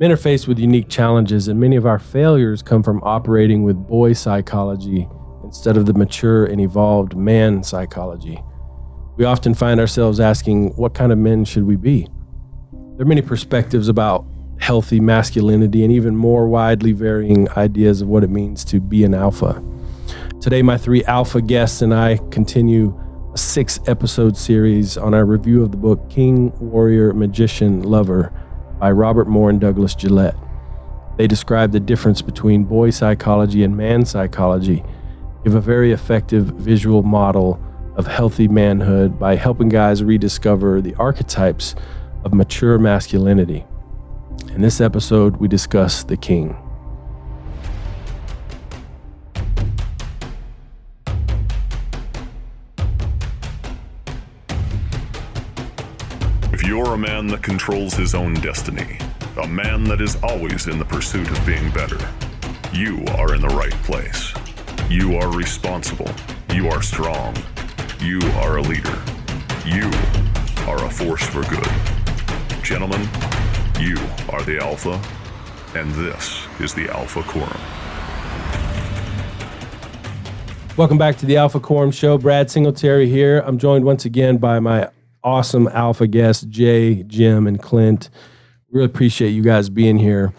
Men are faced with unique challenges, and many of our failures come from operating with boy psychology instead of the mature and evolved man psychology. We often find ourselves asking, What kind of men should we be? There are many perspectives about healthy masculinity and even more widely varying ideas of what it means to be an alpha. Today, my three alpha guests and I continue a six episode series on our review of the book King, Warrior, Magician, Lover by Robert Moore and Douglas Gillette. They describe the difference between boy psychology and man psychology, give a very effective visual model of healthy manhood by helping guys rediscover the archetypes of mature masculinity. In this episode, we discuss the king. You're a man that controls his own destiny, a man that is always in the pursuit of being better, you are in the right place. You are responsible. You are strong. You are a leader. You are a force for good. Gentlemen, you are the Alpha, and this is the Alpha Quorum. Welcome back to the Alpha Quorum Show. Brad Singletary here. I'm joined once again by my awesome Alpha guests, Jay, Jim, and Clint. Really appreciate you guys being here.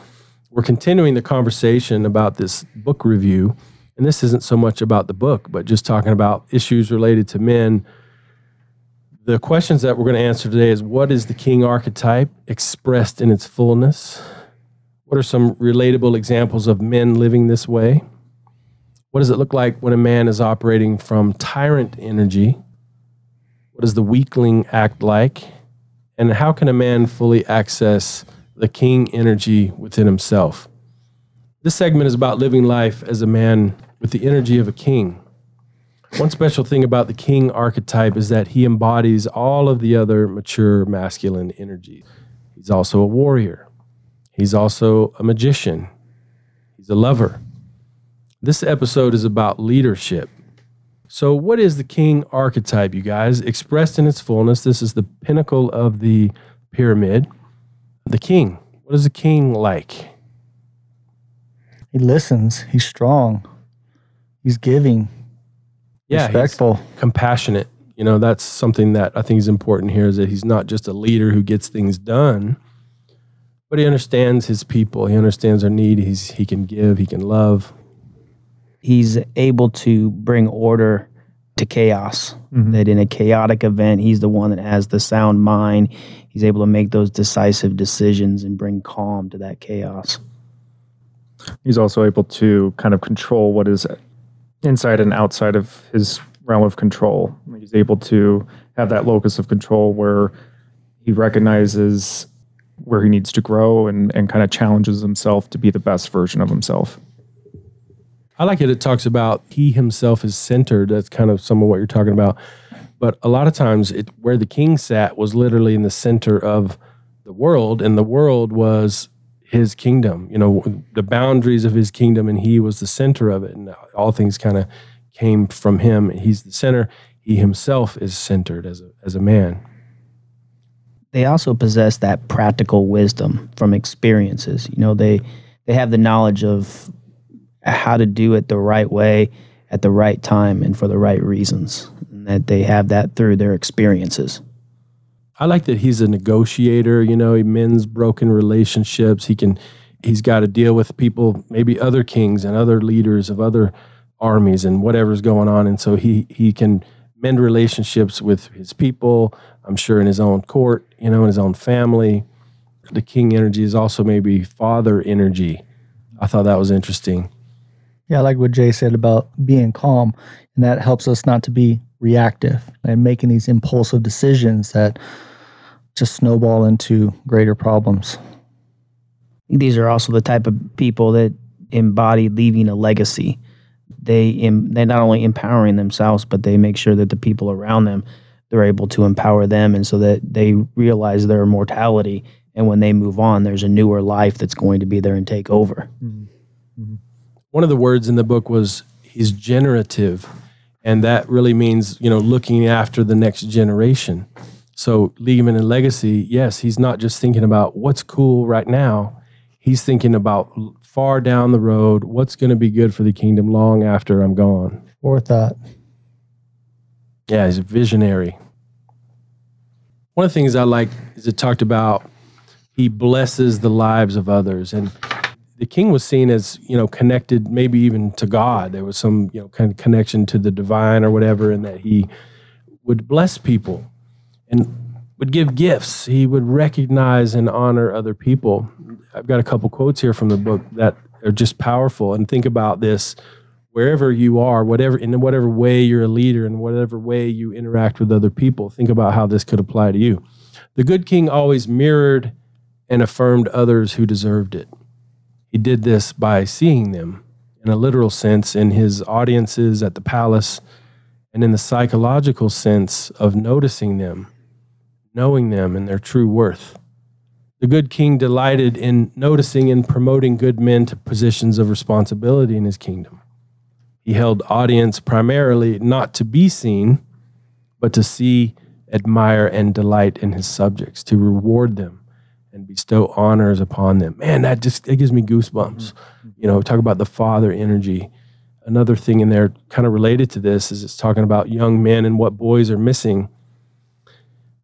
We're continuing the conversation about this book review. And this isn't so much about the book, but just talking about issues related to men. The questions that we're going to answer today is what is the king archetype expressed in its fullness? What are some relatable examples of men living this way? What does it look like when a man is operating from tyrant energy? What does the weakling act like? And how can a man fully access the king energy within himself? This segment is about living life as a man with the energy of a king. One special thing about the king archetype is that he embodies all of the other mature masculine energies. He's also a warrior, he's also a magician, he's a lover. This episode is about leadership. So, what is the king archetype, you guys? Expressed in its fullness, this is the pinnacle of the pyramid. The king. What is the king like? He listens. He's strong. He's giving. Yeah, respectful. compassionate. You know, that's something that I think is important here is that he's not just a leader who gets things done, but he understands his people. He understands their need. He's he can give, he can love. He's able to bring order to chaos. Mm-hmm. That in a chaotic event, he's the one that has the sound mind. He's able to make those decisive decisions and bring calm to that chaos. he's also able to kind of control what is inside and outside of his realm of control. He's able to have that locus of control where he recognizes where he needs to grow and, and kind of challenges himself to be the best version of himself. I like it. It talks about he himself is centered. That's kind of some of what you're talking about. But a lot of times, it where the king sat was literally in the center of the world, and the world was his kingdom. You know, the boundaries of his kingdom, and he was the center of it, and all things kind of came from him. He's the center. He himself is centered as a as a man. They also possess that practical wisdom from experiences. You know, they they have the knowledge of how to do it the right way at the right time and for the right reasons. And that they have that through their experiences. I like that he's a negotiator. You know, he mends broken relationships. He can, he's got to deal with people, maybe other kings and other leaders of other armies and whatever's going on. And so he he can mend relationships with his people. I'm sure in his own court, you know, in his own family. The king energy is also maybe father energy. I thought that was interesting. Yeah, I like what Jay said about being calm, and that helps us not to be reactive and making these impulsive decisions that just snowball into greater problems. These are also the type of people that embody leaving a legacy. They em- they're not only empowering themselves, but they make sure that the people around them they're able to empower them, and so that they realize their mortality. And when they move on, there's a newer life that's going to be there and take over. Mm-hmm. Mm-hmm. One of the words in the book was he's generative, and that really means you know looking after the next generation. So leaving and legacy, yes, he's not just thinking about what's cool right now. He's thinking about far down the road, what's going to be good for the kingdom long after I'm gone. Forethought. Yeah, he's a visionary. One of the things I like is it talked about he blesses the lives of others. And the king was seen as, you know, connected maybe even to God. There was some, you know, kind of connection to the divine or whatever, and that he would bless people and would give gifts. He would recognize and honor other people. I've got a couple quotes here from the book that are just powerful. And think about this wherever you are, whatever in whatever way you're a leader, in whatever way you interact with other people, think about how this could apply to you. The good king always mirrored and affirmed others who deserved it. He did this by seeing them in a literal sense in his audiences at the palace and in the psychological sense of noticing them, knowing them and their true worth. The good king delighted in noticing and promoting good men to positions of responsibility in his kingdom. He held audience primarily not to be seen, but to see, admire, and delight in his subjects, to reward them and bestow honors upon them. Man, that just it gives me goosebumps. You know, talk about the father energy. Another thing in there, kind of related to this, is it's talking about young men and what boys are missing.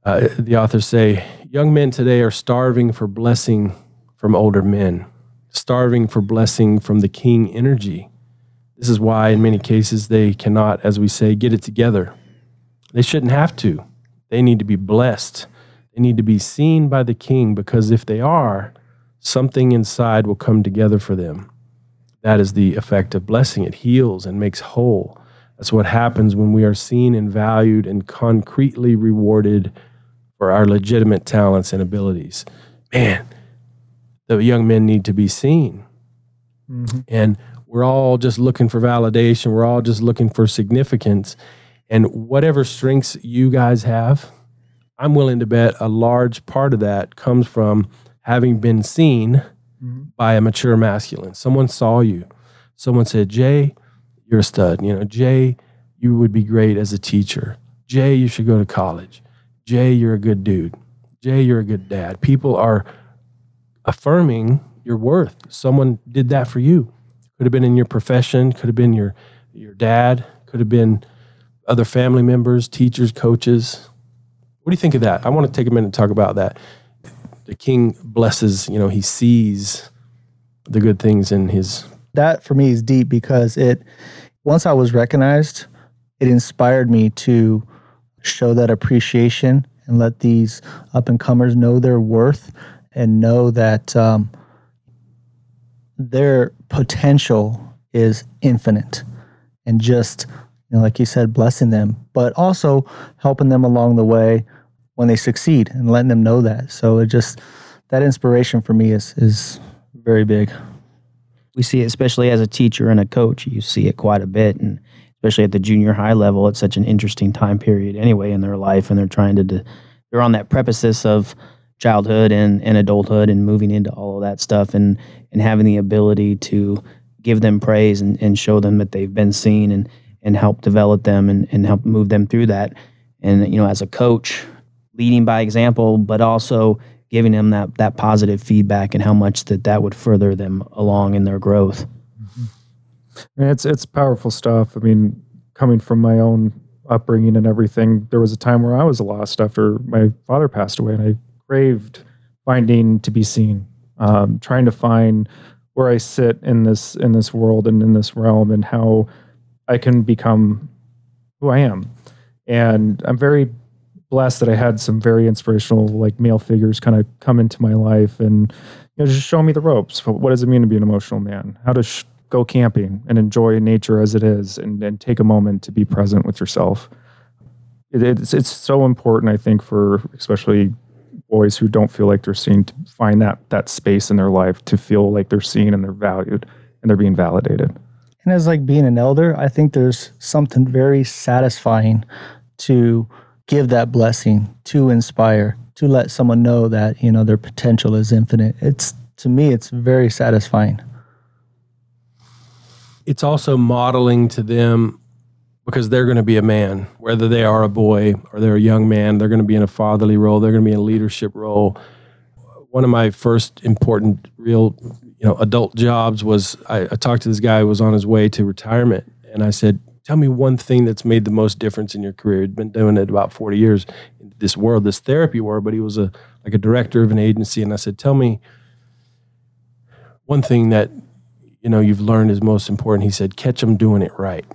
Uh, the authors say young men today are starving for blessing from older men, starving for blessing from the king energy. This is why, in many cases, they cannot, as we say, get it together. They shouldn't have to. They need to be blessed they need to be seen by the king because if they are, something inside will come together for them. That is the effect of blessing. It heals and makes whole. That's what happens when we are seen and valued and concretely rewarded for our legitimate talents and abilities. Man, the young men need to be seen. Mm-hmm. And we're all just looking for validation. We're all just looking for significance. And whatever strengths you guys have, I'm willing to bet a large part of that comes from having been seen mm-hmm. by a mature masculine. Someone saw you. Someone said, Jay, you're a stud. You know, Jay, you would be great as a teacher. Jay, you should go to college. Jay, you're a good dude. Jay, you're a good dad. People are affirming your worth. Someone did that for you. Could have been in your profession, could have been your your dad, could have been other family members, teachers, coaches, what do you think of that? I want to take a minute to talk about that. The king blesses, you know, he sees the good things in his. That for me is deep because it, once I was recognized, it inspired me to show that appreciation and let these up and comers know their worth and know that um, their potential is infinite and just you know, like you said, blessing them, but also helping them along the way when they succeed and letting them know that. So it just that inspiration for me is is very big. We see it especially as a teacher and a coach. You see it quite a bit, and especially at the junior high level, it's such an interesting time period anyway in their life, and they're trying to they're on that precipice of childhood and, and adulthood and moving into all of that stuff and and having the ability to give them praise and, and show them that they've been seen and and help develop them and, and help move them through that. And you know, as a coach, leading by example, but also giving them that that positive feedback and how much that that would further them along in their growth. Mm-hmm. It's it's powerful stuff. I mean, coming from my own upbringing and everything, there was a time where I was lost after my father passed away, and I craved finding to be seen, um, trying to find where I sit in this in this world and in this realm, and how I can become who I am. And I'm very blessed that I had some very inspirational like male figures kind of come into my life and you know just show me the ropes. What does it mean to be an emotional man? How to sh- go camping and enjoy nature as it is, and, and take a moment to be present with yourself. It, it's it's so important, I think, for especially boys who don't feel like they're seen to find that that space in their life to feel like they're seen and they're valued and they're being validated. And as like being an elder, I think there's something very satisfying to give that blessing to inspire to let someone know that you know their potential is infinite. It's to me it's very satisfying. It's also modeling to them because they're going to be a man whether they are a boy or they're a young man they're going to be in a fatherly role they're going to be in a leadership role. One of my first important real you know adult jobs was I, I talked to this guy who was on his way to retirement and i said tell me one thing that's made the most difference in your career. He'd been doing it about 40 years in this world this therapy world but he was a like a director of an agency and i said tell me one thing that you know you've learned is most important. He said catch them doing it right.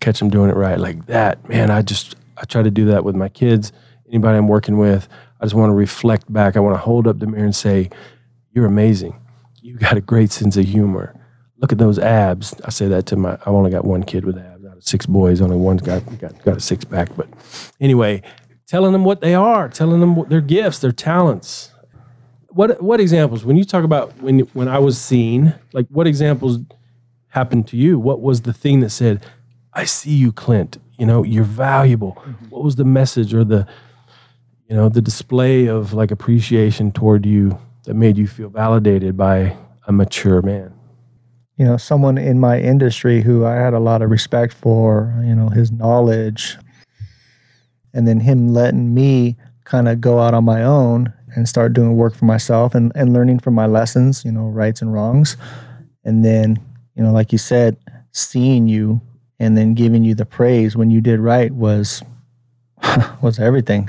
Catch them doing it right like that. Man i just i try to do that with my kids anybody i'm working with. I just want to reflect back. I want to hold up the mirror and say you're amazing you got a great sense of humor look at those abs i say that to my i've only got one kid with abs out of six boys only one's got got, got a six pack but anyway telling them what they are telling them what their gifts their talents what what examples when you talk about when when I was seen, like what examples happened to you? What was the thing that said, "I see you, Clint. You know, you're valuable." Mm-hmm. What was the message or the you know the display of like appreciation toward you that made you feel validated by a mature man? You know, someone in my industry who I had a lot of respect for. You know, his knowledge, and then him letting me kind of go out on my own and start doing work for myself and, and learning from my lessons, you know, rights and wrongs. And then, you know, like you said, seeing you and then giving you the praise when you did right was was everything.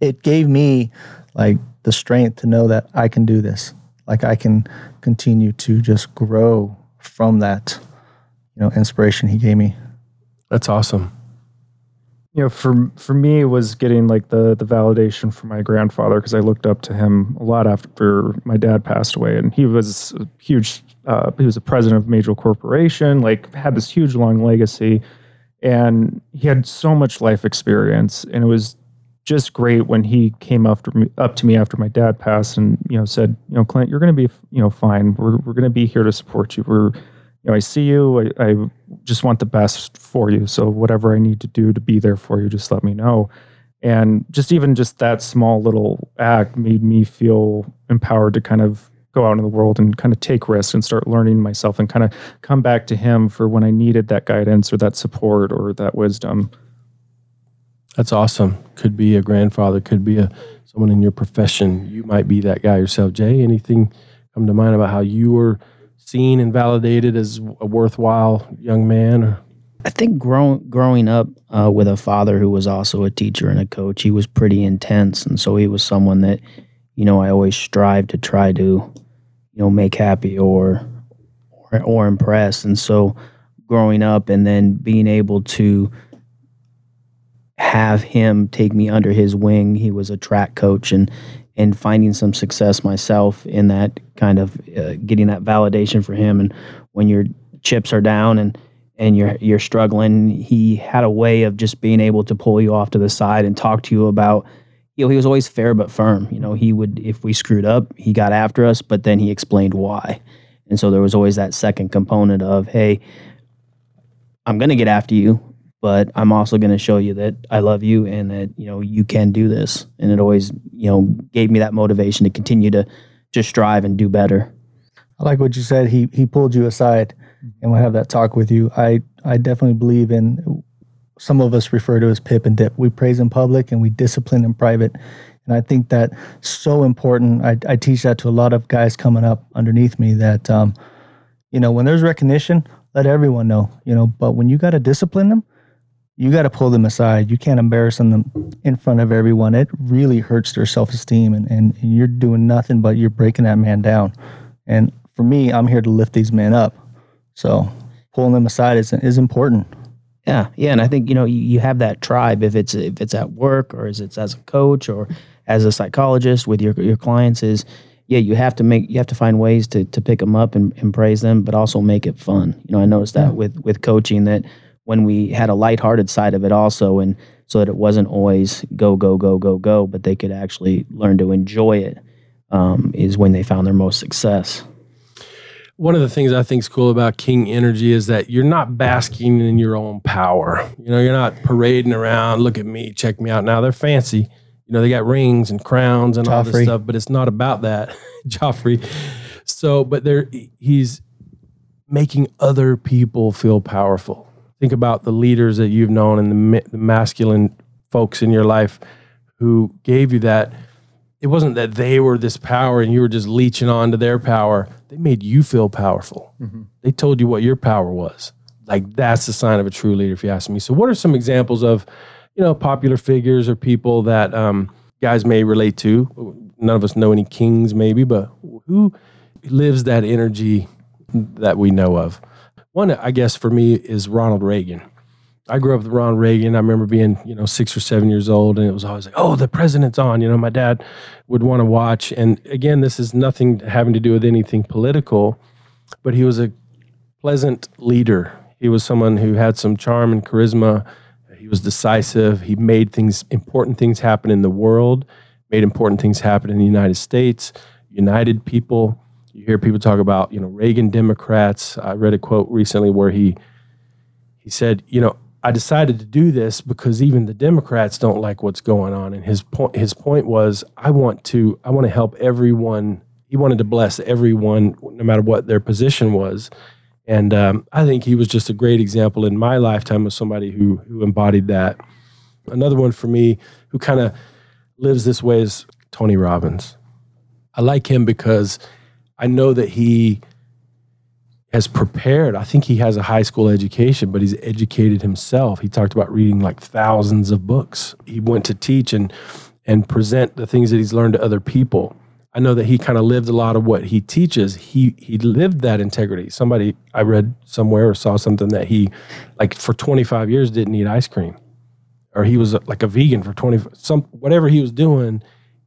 It gave me like the strength to know that I can do this. Like I can continue to just grow from that, you know, inspiration he gave me. That's awesome you know for for me it was getting like the the validation from my grandfather because i looked up to him a lot after my dad passed away and he was a huge uh, he was a president of a major corporation like had this huge long legacy and he had so much life experience and it was just great when he came after me, up to me after my dad passed and you know said you know clint you're going to be you know fine we're, we're going to be here to support you we're you know, I see you. I, I just want the best for you. So whatever I need to do to be there for you, just let me know. And just even just that small little act made me feel empowered to kind of go out in the world and kind of take risks and start learning myself and kind of come back to him for when I needed that guidance or that support or that wisdom. That's awesome. Could be a grandfather, could be a someone in your profession. You might be that guy yourself. Jay, anything come to mind about how you were seen and validated as a worthwhile young man? Or? I think growing growing up uh, with a father who was also a teacher and a coach, he was pretty intense, and so he was someone that, you know, I always strive to try to, you know, make happy or, or, or impress. And so, growing up and then being able to have him take me under his wing, he was a track coach, and and finding some success myself in that kind of uh, getting that validation for him. And when your chips are down and and you're you're struggling, he had a way of just being able to pull you off to the side and talk to you about. You know, he was always fair but firm. You know, he would if we screwed up, he got after us, but then he explained why. And so there was always that second component of, hey, I'm going to get after you, but I'm also going to show you that I love you and that you know you can do this. And it always you know gave me that motivation to continue to just strive and do better. I like what you said. He he pulled you aside and will have that talk with you. I I definitely believe in. Some of us refer to as pip and dip. We praise in public and we discipline in private. And I think that so important. I, I teach that to a lot of guys coming up underneath me that, um, you know, when there's recognition, let everyone know, you know, but when you got to discipline them, you got to pull them aside. You can't embarrass them in front of everyone. It really hurts their self esteem, and, and you're doing nothing but you're breaking that man down. And for me, I'm here to lift these men up. So pulling them aside is, is important. Yeah, yeah, and I think you know you, you have that tribe if it's if it's at work or as it's as a coach or as a psychologist with your your clients is yeah you have to make you have to find ways to to pick them up and, and praise them but also make it fun. You know I noticed that yeah. with with coaching that when we had a lighthearted side of it also and so that it wasn't always go go go go go but they could actually learn to enjoy it um, is when they found their most success one of the things I think is cool about King Energy is that you're not basking in your own power. You know, you're not parading around, look at me, check me out. Now they're fancy. You know, they got rings and crowns and Joffrey. all this stuff, but it's not about that. Joffrey. So, but they're he's making other people feel powerful think about the leaders that you've known and the, the masculine folks in your life who gave you that it wasn't that they were this power and you were just leeching on to their power. They made you feel powerful. They told you what your power was. Like that's the sign of a true leader, if you ask me. So, what are some examples of, you know, popular figures or people that um, guys may relate to? None of us know any kings, maybe, but who lives that energy that we know of? One, I guess, for me is Ronald Reagan. I grew up with Ronald Reagan. I remember being, you know, six or seven years old, and it was always like, "Oh, the president's on." You know, my dad would want to watch. And again, this is nothing having to do with anything political, but he was a pleasant leader. He was someone who had some charm and charisma. He was decisive. He made things, important things happen in the world, made important things happen in the United States, united people. You hear people talk about, you know, Reagan Democrats. I read a quote recently where he he said, you know, I decided to do this because even the Democrats don't like what's going on. And his point his point was, I want to I want to help everyone. He wanted to bless everyone, no matter what their position was. And um, I think he was just a great example in my lifetime of somebody who who embodied that. Another one for me who kind of lives this way is Tony Robbins. I like him because I know that he has prepared. I think he has a high school education, but he's educated himself. He talked about reading like thousands of books. He went to teach and and present the things that he's learned to other people. I know that he kind of lived a lot of what he teaches. He he lived that integrity. Somebody I read somewhere or saw something that he like for 25 years didn't eat ice cream. Or he was like a vegan for 20 some whatever he was doing,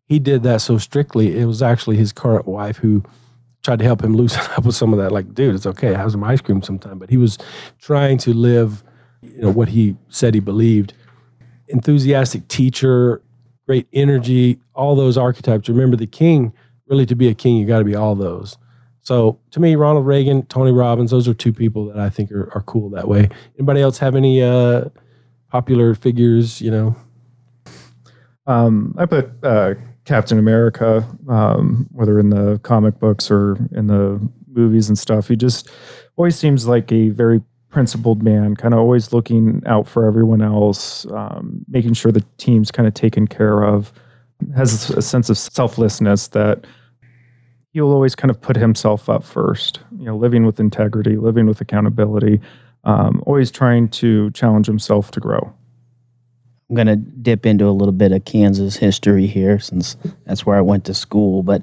he did that so strictly. It was actually his current wife who tried to help him loosen up with some of that. Like, dude, it's okay. Have some ice cream sometime. But he was trying to live, you know, what he said he believed. Enthusiastic teacher, great energy, all those archetypes. Remember, the king, really to be a king, you got to be all those. So to me, Ronald Reagan, Tony Robbins, those are two people that I think are, are cool that way. Anybody else have any uh, popular figures, you know? Um, I put uh, Captain America, um, whether in the comic books or in the movies and stuff. He just always seems like a very principled man, kind of always looking out for everyone else, um, making sure the team's kind of taken care of. Has a sense of selflessness that he'll always kind of put himself up first. You know, living with integrity, living with accountability, um, always trying to challenge himself to grow. I'm going to dip into a little bit of Kansas history here since that's where I went to school, but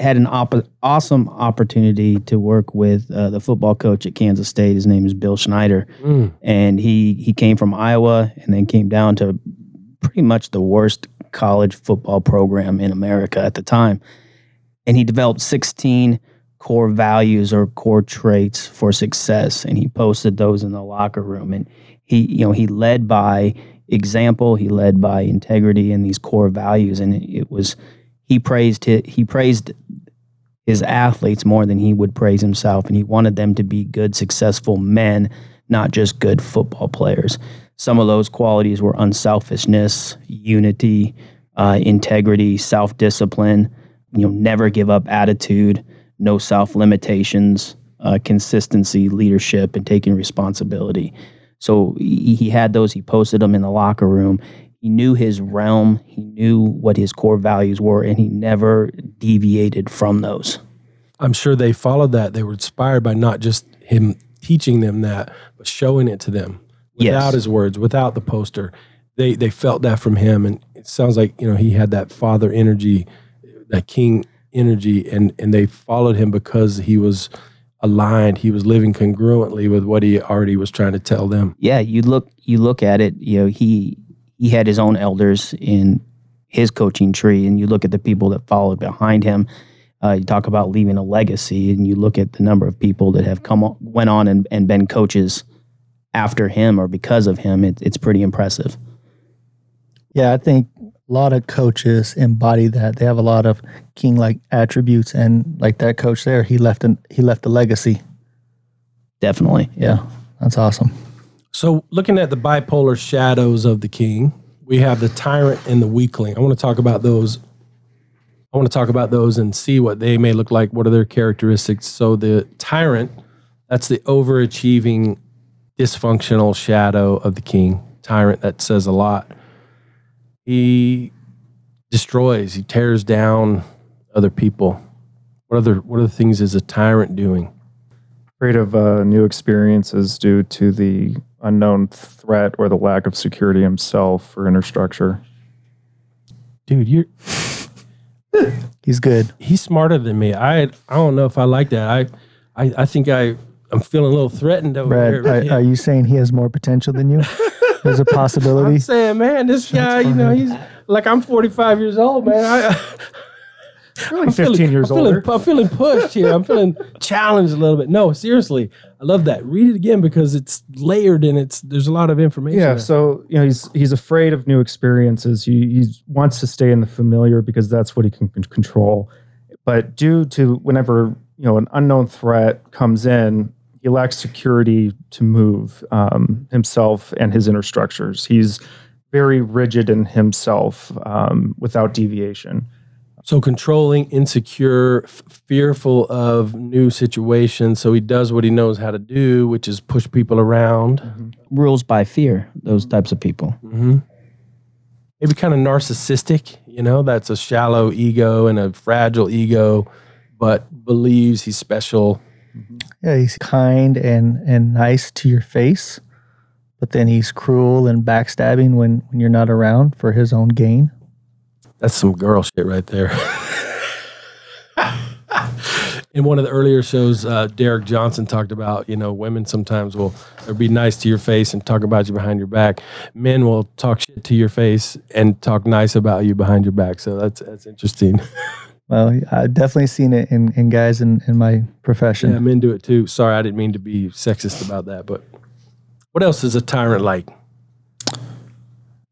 had an op- awesome opportunity to work with uh, the football coach at Kansas State. His name is Bill Snyder, and he he came from Iowa and then came down to pretty much the worst college football program in America at the time, and he developed 16 core values or core traits for success, and he posted those in the locker room, and he you know he led by example. He led by integrity and these core values, and it was he praised it. He praised his athletes more than he would praise himself, and he wanted them to be good, successful men, not just good football players. Some of those qualities were unselfishness, unity, uh, integrity, self-discipline. You know, never give up attitude, no self limitations, uh, consistency, leadership, and taking responsibility. So he, he had those. He posted them in the locker room. He knew his realm. He knew what his core values were, and he never deviated from those. I'm sure they followed that. They were inspired by not just him teaching them that, but showing it to them without Yes. his words, without the poster. They they felt that from him, and it sounds like you know he had that father energy, that king energy, and and they followed him because he was aligned. He was living congruently with what he already was trying to tell them. yeah, you look you look at it. You know, he he had his own elders in his coaching tree, and you look at the people that followed behind him. Uh, you talk about leaving a legacy, and you look at the number of people that have come on, went on and, and been coaches after him or because of him. It, it's pretty impressive. Yeah, I think a lot of coaches embody that. They have a lot of king-like attributes, and like that coach there, he left an he left a legacy. Definitely. Yeah, that's awesome. So, looking at the bipolar shadows of the king, we have the tyrant and the weakling. I want to talk about those. I want to talk about those and see what they may look like. What are their characteristics? So, the tyrant, that's the overachieving, dysfunctional shadow of the king. Tyrant, that says a lot. He destroys, he tears down other people. What other what other things is a tyrant doing? Afraid of uh, new experiences due to the unknown threat or the lack of security himself or inner structure. Dude, you're He's good. he's smarter than me. I I don't know if I like that. I I, I think I I'm feeling a little threatened over Brad, here. are, are you saying he has more potential than you? There's a possibility. I'm saying, man, this guy, you know, he's like I'm 45 years old, man. I, Really, I'm 15 feeling, years I'm feeling, older. I'm feeling pushed here. I'm feeling challenged a little bit. No, seriously, I love that. Read it again because it's layered and it's there's a lot of information. Yeah, there. so you know he's he's afraid of new experiences. He he wants to stay in the familiar because that's what he can control. But due to whenever you know an unknown threat comes in, he lacks security to move um, himself and his inner structures. He's very rigid in himself um, without deviation. So controlling, insecure, f- fearful of new situations. So he does what he knows how to do, which is push people around. Rules by fear, those types of people. hmm Maybe kind of narcissistic. You know, that's a shallow ego and a fragile ego, but believes he's special. Yeah, he's kind and and nice to your face, but then he's cruel and backstabbing when when you're not around for his own gain. That's some girl shit right there. In one of the earlier shows, uh, Derek Johnson talked about, you know, women sometimes will be nice to your face and talk about you behind your back. Men will talk shit to your face and talk nice about you behind your back. So that's that's interesting. Well, I've definitely seen it in, in guys in, in my profession. yeah, men do it too. Sorry, I didn't mean to be sexist about that, but what else is a tyrant like?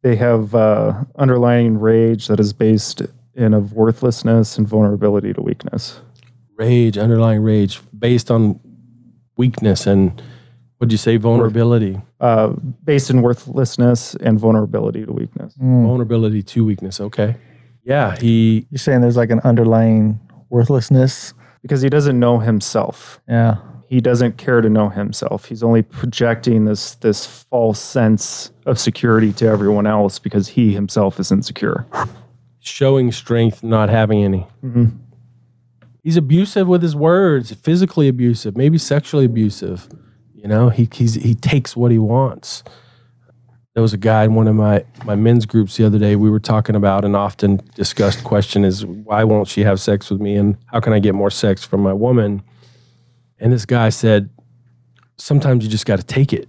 They have uh, underlying rage that is based in of worthlessness and vulnerability to weakness. Rage, underlying rage, based on weakness and what'd you say, vulnerability? Uh, based in worthlessness and vulnerability to weakness. Mm. Vulnerability to weakness. Okay. Yeah, he You're saying there's like an underlying worthlessness. because he doesn't know himself. Yeah. He doesn't care to know himself. He's only projecting this this false sense of security to everyone else because he himself is insecure. showing strength, not having any. Mhm. He's abusive with his words, physically abusive, maybe sexually abusive. You know, he he's, he takes what he wants. There was a guy in one of my my men's groups the other day. We were talking about an often discussed question is why won't she have sex with me, and how can I get more sex from my woman? And this guy said, sometimes you just got to take it,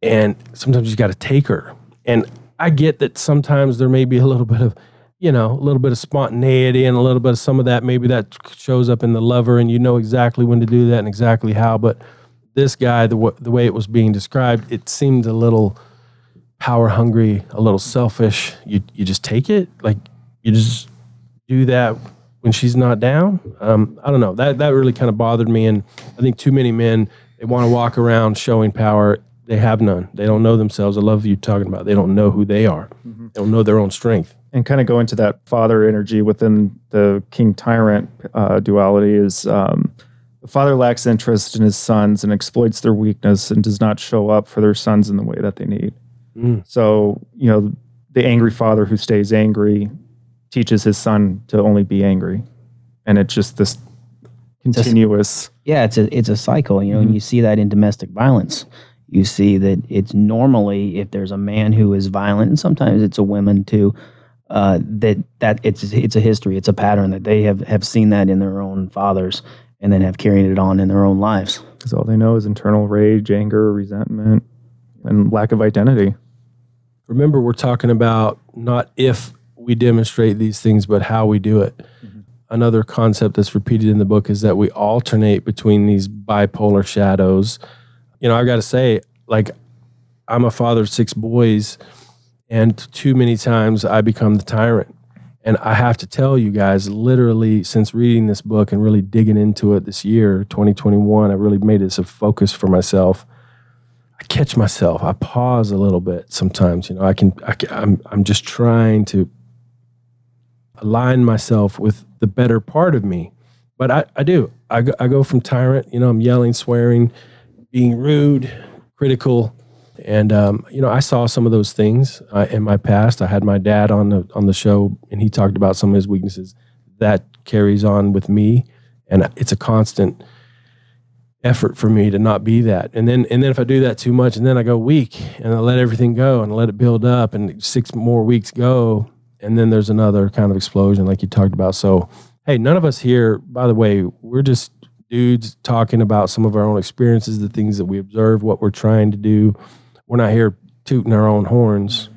and sometimes you got to take her. And I get that sometimes there may be a little bit of, you know, a little bit of spontaneity and a little bit of some of that. Maybe that shows up in the lover, and you know exactly when to do that and exactly how. But this guy, the w- the way it was being described, it seemed a little power hungry, a little selfish. You you just take it, like you just do that when she's not down. Um, I don't know. That that really kind of bothered me, and I think too many men they want to walk around showing power. They have none. They don't know themselves. I love you talking about. They don't know who they are. They don't know their own strength. and kind of go into that father energy within the king tyrant uh, duality is um, the father lacks interest in his sons and exploits their weakness and does not show up for their sons in the way that they need. Mm. So, you know, the angry father who stays angry teaches his son to only be angry. And it's just this continuous. Yeah, it's a it's a cycle, you know, and you see that in domestic violence. You see that it's normally if there's a man who is violent, and sometimes it's a woman too. Uh, that that it's it's a history, it's a pattern that they have have seen that in their own fathers, and then have carried it on in their own lives. Because all they know is internal rage, anger, resentment, and lack of identity. Remember, we're talking about not if we demonstrate these things, but how we do it. Mm-hmm. Another concept that's repeated in the book is that we alternate between these bipolar shadows. You know, I've got to say, like, I'm a father of six boys, and too many times I become the tyrant. And I have to tell you guys, literally, since reading this book and really digging into it this year, 2021, I really made this a focus for myself. I catch myself. I pause a little bit sometimes. You know, I can. I can I'm. I'm just trying to align myself with the better part of me. But I. I do. I go, I go from tyrant. You know, I'm yelling, swearing, being rude, critical, And um, you know, I saw some of those things uh, in my past. I had my dad on the on the show, and he talked about some of his weaknesses. That carries on with me, and it's a constant effort for me to not be that. And then and then if I do that too much, and then I go weak, and I let everything go, and I let it build up, and six more weeks go, and then there's another kind of explosion, like you talked about. So, hey, none of us here, by the way, we're just dudes talking about some of our own experiences, the things that we observe, what we're trying to do. We're not here tooting our own horns.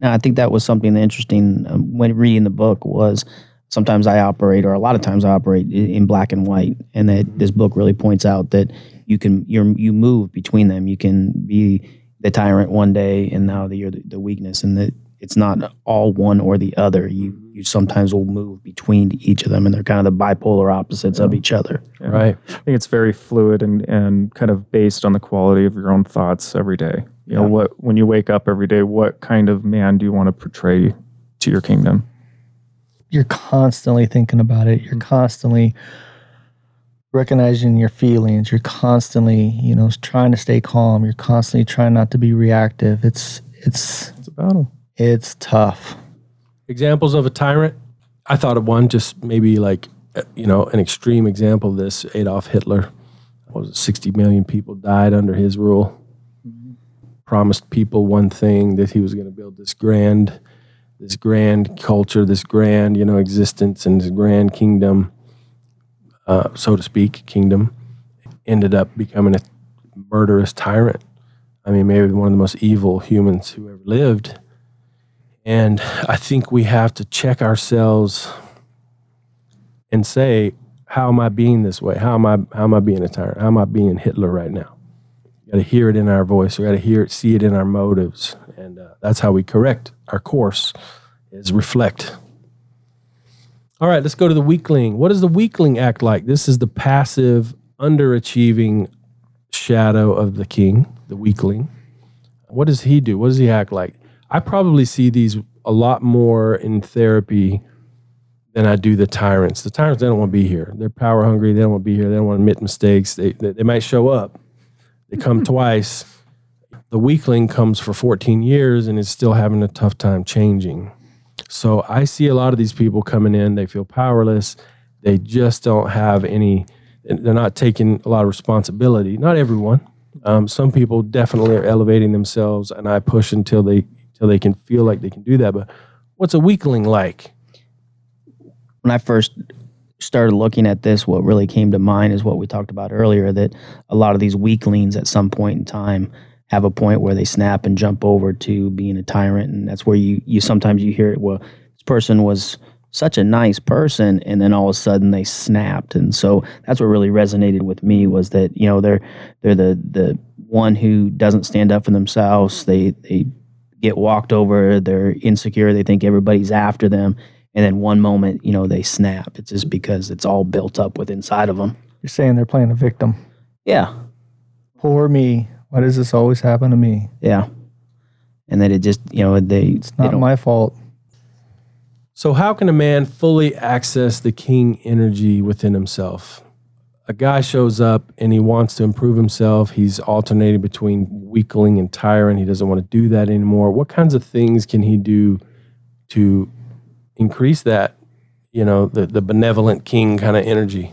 Now, I think that was something interesting um, when reading the book was sometimes I operate, or a lot of times I operate in black and white, and that this book really points out that you can you you move between them. You can be the tyrant one day, and now that you're the, the weakness, and that it's not all one or the other. You you sometimes will move between each of them, and they're kind of the bipolar opposites of each other. Right. I think it's very fluid and, and kind of based on the quality of your own thoughts every day. You know, what when you wake up every day, what kind of man do you want to portray to your kingdom? You're constantly thinking about it. You're constantly recognizing your feelings. You're constantly, you know, trying to stay calm. You're constantly trying not to be reactive. It's it's It's a battle. it's tough. Examples of a tyrant. I thought of one, just maybe like, uh, you know, an extreme example of this Adolf Hitler. What was it, 60 million people died under his rule. Promised people one thing that he was going to build this grand, this grand culture, this grand, you know, existence and this grand kingdom, uh, so to speak, kingdom. Ended up becoming a murderous tyrant. I mean, maybe one of the most evil humans who ever lived. And I think we have to check ourselves and say, how am I being this way? How am I how am I being a tyrant? How am I being Hitler right now? You got to hear it in our voice. We got to hear it, see it in our motives, and uh, that's how we correct our course. Is reflect. All right, let's go to the weakling. What does the weakling act like? This is the passive, underachieving shadow of the king, the weakling. What does he do? What does he act like? I probably see these a lot more in therapy than I do the tyrants. The tyrants, they don't want to be here. They're power hungry. They don't want to be here. They don't want to admit mistakes. They, they, they might show up. They come twice. The weakling comes for 14 years and is still having a tough time changing. So I see a lot of these people coming in. They feel powerless. They just don't have any, they're not taking a lot of responsibility. Not everyone. Um, some people definitely are elevating themselves, and I push until they until they can feel like they can do that. But what's a weakling like? when I first started looking at this, what really came to mind is what we talked about earlier that a lot of these weaklings at some point in time have a point where they snap and jump over to being a tyrant. And that's where you, you sometimes you hear it, well, this person was such a nice person and then all of a sudden they snapped. And so that's what really resonated with me was that, you know, they're they're the the one who doesn't stand up for themselves. They they get walked over, they're insecure, they think everybody's after them and then one moment you know they snap it's just because it's all built up with inside of them You're saying they're playing a victim. yeah Poor me. Why does this always happen to me? yeah and then it just you know they It's not don't- my fault. So, how can a man fully access the king energy within himself? A guy shows up and he wants to improve himself. He's alternating between weakling and tyrant. He doesn't want to do that anymore. What kinds of things can he do to increase that, you know, the, the benevolent king kind of energy?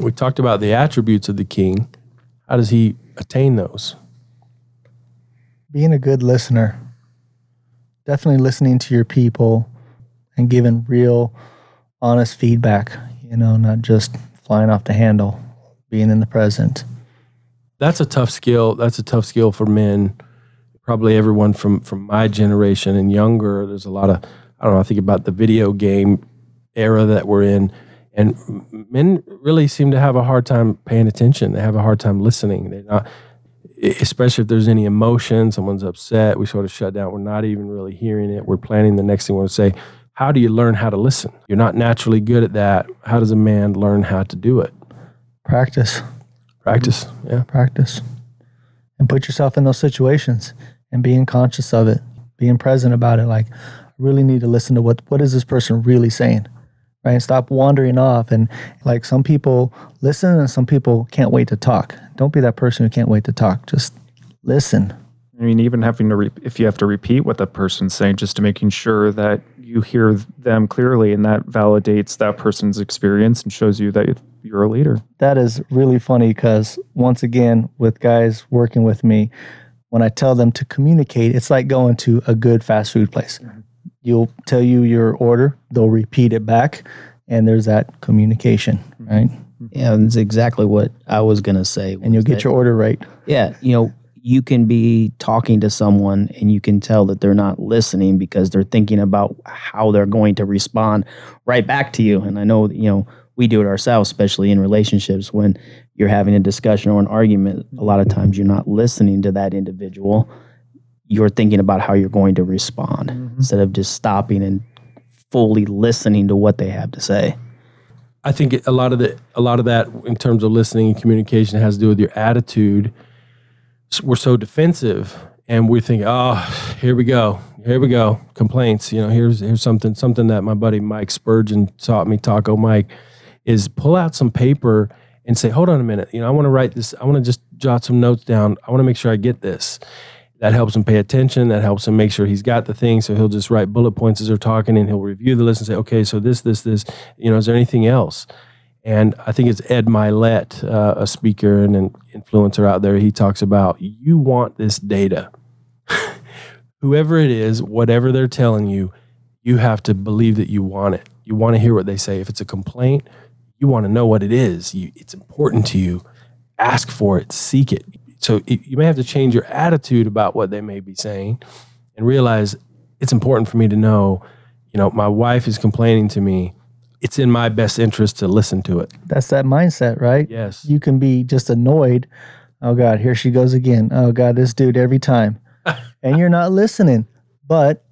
We talked about the attributes of the king. How does he attain those? Being a good listener. Definitely listening to your people and giving real, honest feedback. You know, not just flying off the handle. Being in the present. that's a tough skill. That's a tough skill for men. Probably everyone from from my generation and younger. There's a lot of I don't know. I think about the video game era that we're in, and men really seem to have a hard time paying attention. They have a hard time listening. They're not, especially if there's any emotion. Someone's upset. We sort of shut down. We're not even really hearing it. We're planning the next thing we're going to say. How do you learn how to listen? You're not naturally good at that. How does a man learn how to do it? Practice. Practice. Yeah. Practice. And put yourself in those situations and being conscious of it, being present about it. Like, I really need to listen to what what is this person really saying? Right? And stop wandering off. And like some people listen and some people can't wait to talk. Don't be that person who can't wait to talk. Just listen. I mean, even having to, re- if you have to repeat what the person's saying, just to making sure that you hear them clearly and that validates that person's experience and shows you that you're a leader. That is really funny because once again, with guys working with me, when I tell them to communicate, it's like going to a good fast food place. Mm-hmm. You'll tell you your order, they'll repeat it back, and there's that communication, right? Yeah, that's exactly what I was gonna say. And you'll get that- your order right. Yeah, you know, you can be talking to someone and you can tell that they're not listening because they're thinking about how they're going to respond right back to you. And I know, you know, we do it ourselves, especially in relationships when you're having a discussion or an argument. A lot of times you're not listening to that individual. You're thinking about how you're going to respond mm-hmm. instead of just stopping and fully listening to what they have to say. I think a lot of the a lot of that in terms of listening and communication has to do with your attitude. We're so defensive, and we think, "Oh, here we go, here we go, complaints." You know, here's here's something something that my buddy Mike Spurgeon taught me, Taco Mike, is pull out some paper and say, "Hold on a minute, you know, I want to write this. I want to just jot some notes down. I want to make sure I get this." That helps him pay attention. That helps him make sure he's got the thing. So he'll just write bullet points as they're talking, and he'll review the list and say, "Okay, so this, this, this. You know, is there anything else?" And I think it's Ed Mylett, uh, a speaker and an influencer out there. He talks about you want this data. Whoever it is, whatever they're telling you, you have to believe that you want it. You want to hear what they say. If it's a complaint, you want to know what it is. You, it's important to you. Ask for it, seek it. So you may have to change your attitude about what they may be saying and realize it's important for me to know, you know, my wife is complaining to me. It's in my best interest to listen to it. That's that mindset, right? Yes. You can be just annoyed. Oh God, here she goes again. Oh God, this dude every time. and you're not listening. But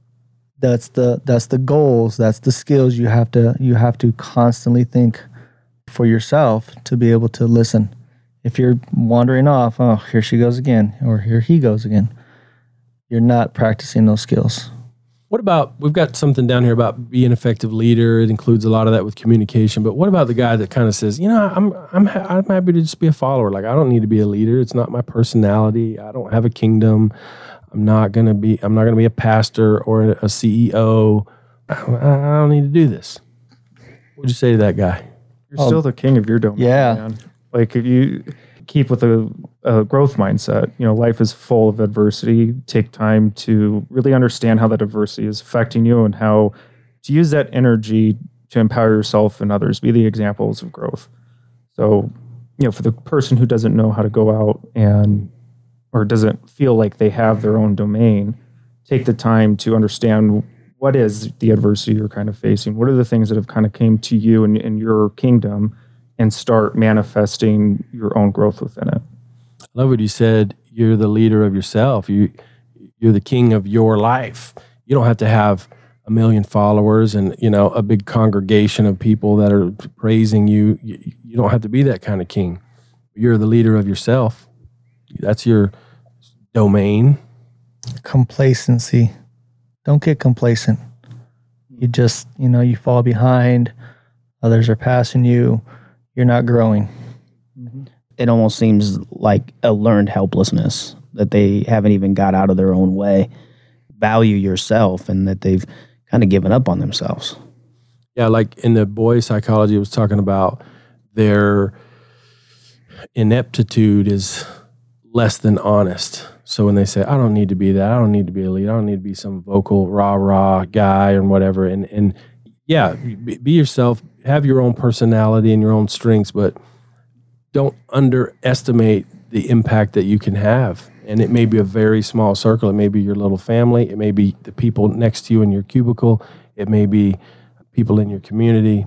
that's the that's the goals, that's the skills you have to you have to constantly think for yourself to be able to listen. If you're wandering off, oh, here she goes again, or here he goes again. You're not practicing those skills. What about we've got something down here about being an effective leader. It includes a lot of that with communication. But what about the guy that kind of says, you know, I'm I'm I'm happy to just be a follower. Like I don't need to be a leader. It's not my personality. I don't have a kingdom. I'm not gonna be. I'm not gonna be a pastor or a CEO. I, I don't need to do this. What'd you say to that guy? You're still um, the king of your domain. Yeah. Man. Like if you keep with a, a growth mindset, you know, life is full of adversity. Take time to really understand how that adversity is affecting you and how to use that energy to empower yourself and others. Be the examples of growth. So, you know, for the person who doesn't know how to go out and or doesn't feel like they have their own domain, take the time to understand what is the adversity you're kind of facing. What are the things that have kind of came to you in, in your kingdom, and start manifesting your own growth within it. I love what you said. You're the leader of yourself. You you're the king of your life. You don't have to have a million followers and you know a big congregation of people that are praising you. You, you don't have to be that kind of king. You're the leader of yourself. That's your domain. complacency. Don't get complacent. You just, you know, you fall behind. Others are passing you. You're not growing. Mm-hmm. it almost seems like a learned helplessness that they haven't even got out of their own way. Value yourself and that they've kind of given up on themselves. Yeah, like in the boy psychology, it was talking about their ineptitude is less than honest. So when they say, "I don't need to be that. I don't need to be a leader. I don't need to be some vocal rah rah guy or whatever," and and yeah, be, be yourself. Have your own personality and your own strengths, but don't underestimate the impact that you can have. And it may be a very small circle. It may be your little family. It may be the people next to you in your cubicle. It may be people in your community.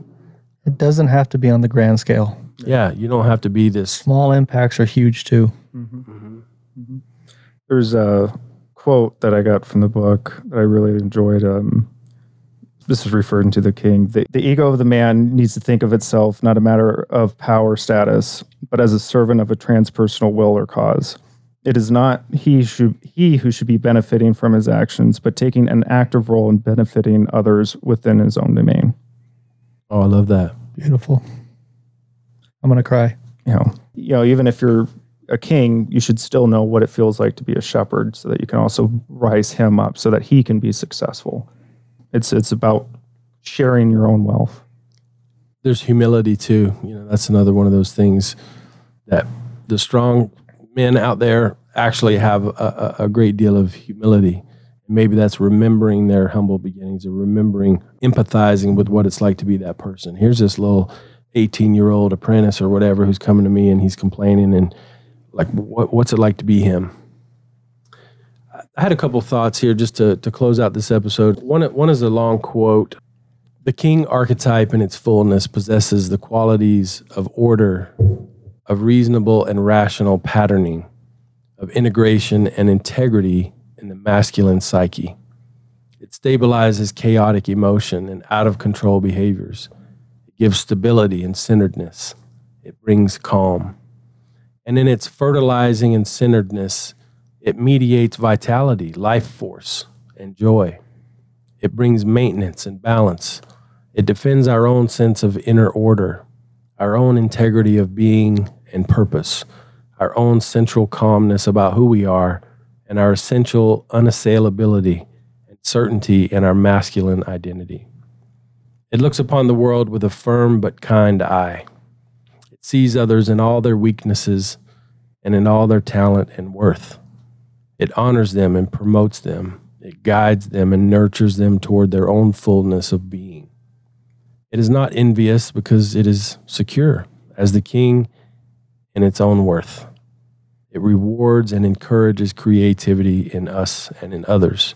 It doesn't have to be on the grand scale. Yeah, you don't have to be this. Small impacts are huge too. Mm-hmm. Mm-hmm. Mm-hmm. There's a quote that I got from the book that I really enjoyed. Um, this is referring to the king. The, the ego of the man needs to think of itself not a matter of power status, but as a servant of a transpersonal will or cause. It is not he should he who should be benefiting from his actions, but taking an active role in benefiting others within his own domain. Oh, I love that. Beautiful. I'm gonna cry. you know, you know, even if you're a king, you should still know what it feels like to be a shepherd so that you can also rise him up so that he can be successful. It's it's about sharing your own wealth. There's humility too. You know, that's another one of those things that the strong men out there actually have a, a, great deal of humility. Maybe that's remembering their humble beginnings or remembering empathizing with what it's like to be that person. Here's this little 18 year old apprentice or whatever who's coming to me and he's complaining and like what, what's it like to be him i had a couple thoughts here just to, to close out this episode one, one is a long quote the king archetype in its fullness possesses the qualities of order of reasonable and rational patterning of integration and integrity in the masculine psyche it stabilizes chaotic emotion and out of control behaviors It gives stability and centeredness. It brings calm. And in its fertilizing and centeredness, it mediates vitality, life force, and joy. It brings maintenance and balance. It defends our own sense of inner order, our own integrity of being and purpose, our own central calmness about who we are, and our essential unassailability and certainty in our masculine identity. It looks upon the world with a firm but kind eye. It sees others in all their weaknesses and in all their talent and worth. It honors them and promotes them. It guides them and nurtures them toward their own fullness of being. It is not envious because it is secure as the king in its own worth. It rewards and encourages creativity in us and in others.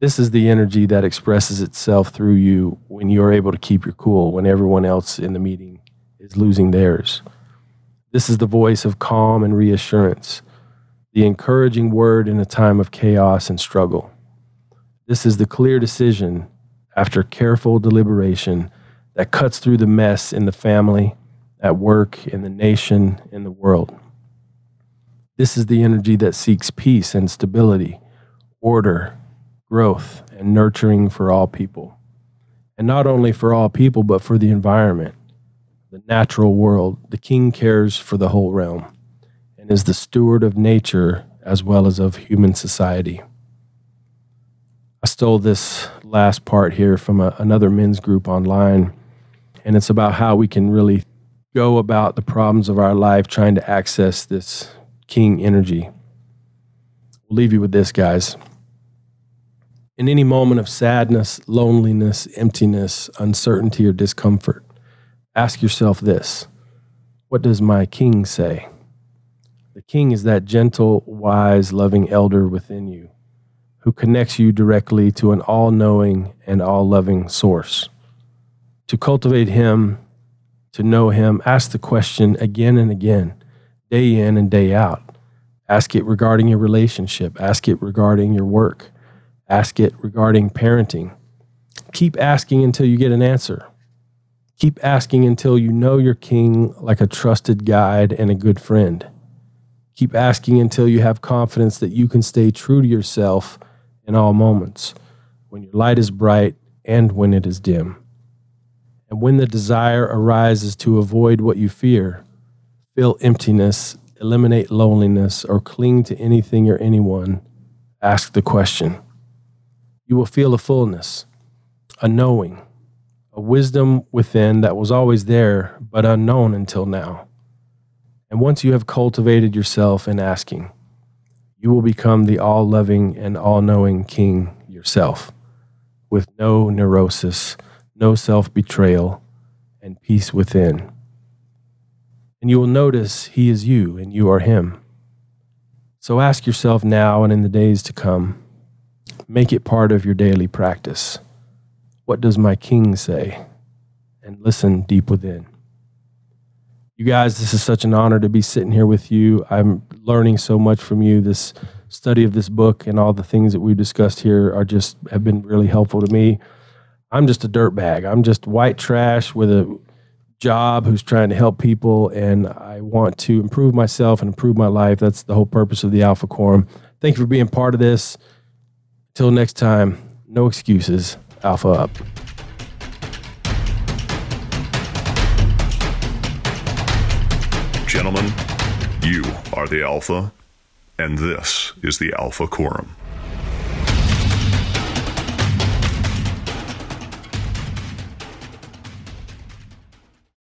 This is the energy that expresses itself through you when you're able to keep your cool when everyone else in the meeting is losing theirs. This is the voice of calm and reassurance, the encouraging word in a time of chaos and struggle. This is the clear decision after careful deliberation that cuts through the mess in the family, at work, in the nation, in the world. This is the energy that seeks peace and stability, order, growth, and nurturing for all people. And not only for all people, but for the environment, the natural world. The king cares for the whole realm is the steward of nature as well as of human society. I stole this last part here from a, another men's group online, and it's about how we can really go about the problems of our life trying to access this king energy. We'll leave you with this, guys. In any moment of sadness, loneliness, emptiness, uncertainty, or discomfort, ask yourself this What does my king say? The king is that gentle, wise, loving elder within you who connects you directly to an all knowing and all loving source. To cultivate him, to know him, ask the question again and again, day in and day out. Ask it regarding your relationship, ask it regarding your work Ask it regarding parenting. Keep asking until you get an answer. Keep asking until you know your king like a trusted guide and a good friend. Keep asking until you have confidence that you can stay true to yourself in all moments, when your light is bright and when it is dim. And when the desire arises to avoid what you fear, fill emptiness, eliminate loneliness, or cling to anything or anyone, ask the question you will feel a fullness, a knowing, a wisdom within that was always there but unknown until now. And once you have cultivated yourself in asking, you will become the all loving and all knowing King yourself, with no neurosis, no self betrayal, and peace within. And you will notice He is you and you are Him. So ask yourself now and in the days to come Make it part of your daily practice. What does my king say? And listen deep within. You guys, this is such an honor to be sitting here with you. I'm learning so much from you. This study of this book and all the things that we've discussed here are just have been really helpful to me. I'm just a dirt bag. I'm just white trash with a job who's trying to help people and I want to improve myself and improve my life. That's the whole purpose of the Alpha Quorum. Thank you for being part of this. Till next time, no excuses. Alpha up. Gentlemen, You are the Alpha, and this is the Alpha Quorum.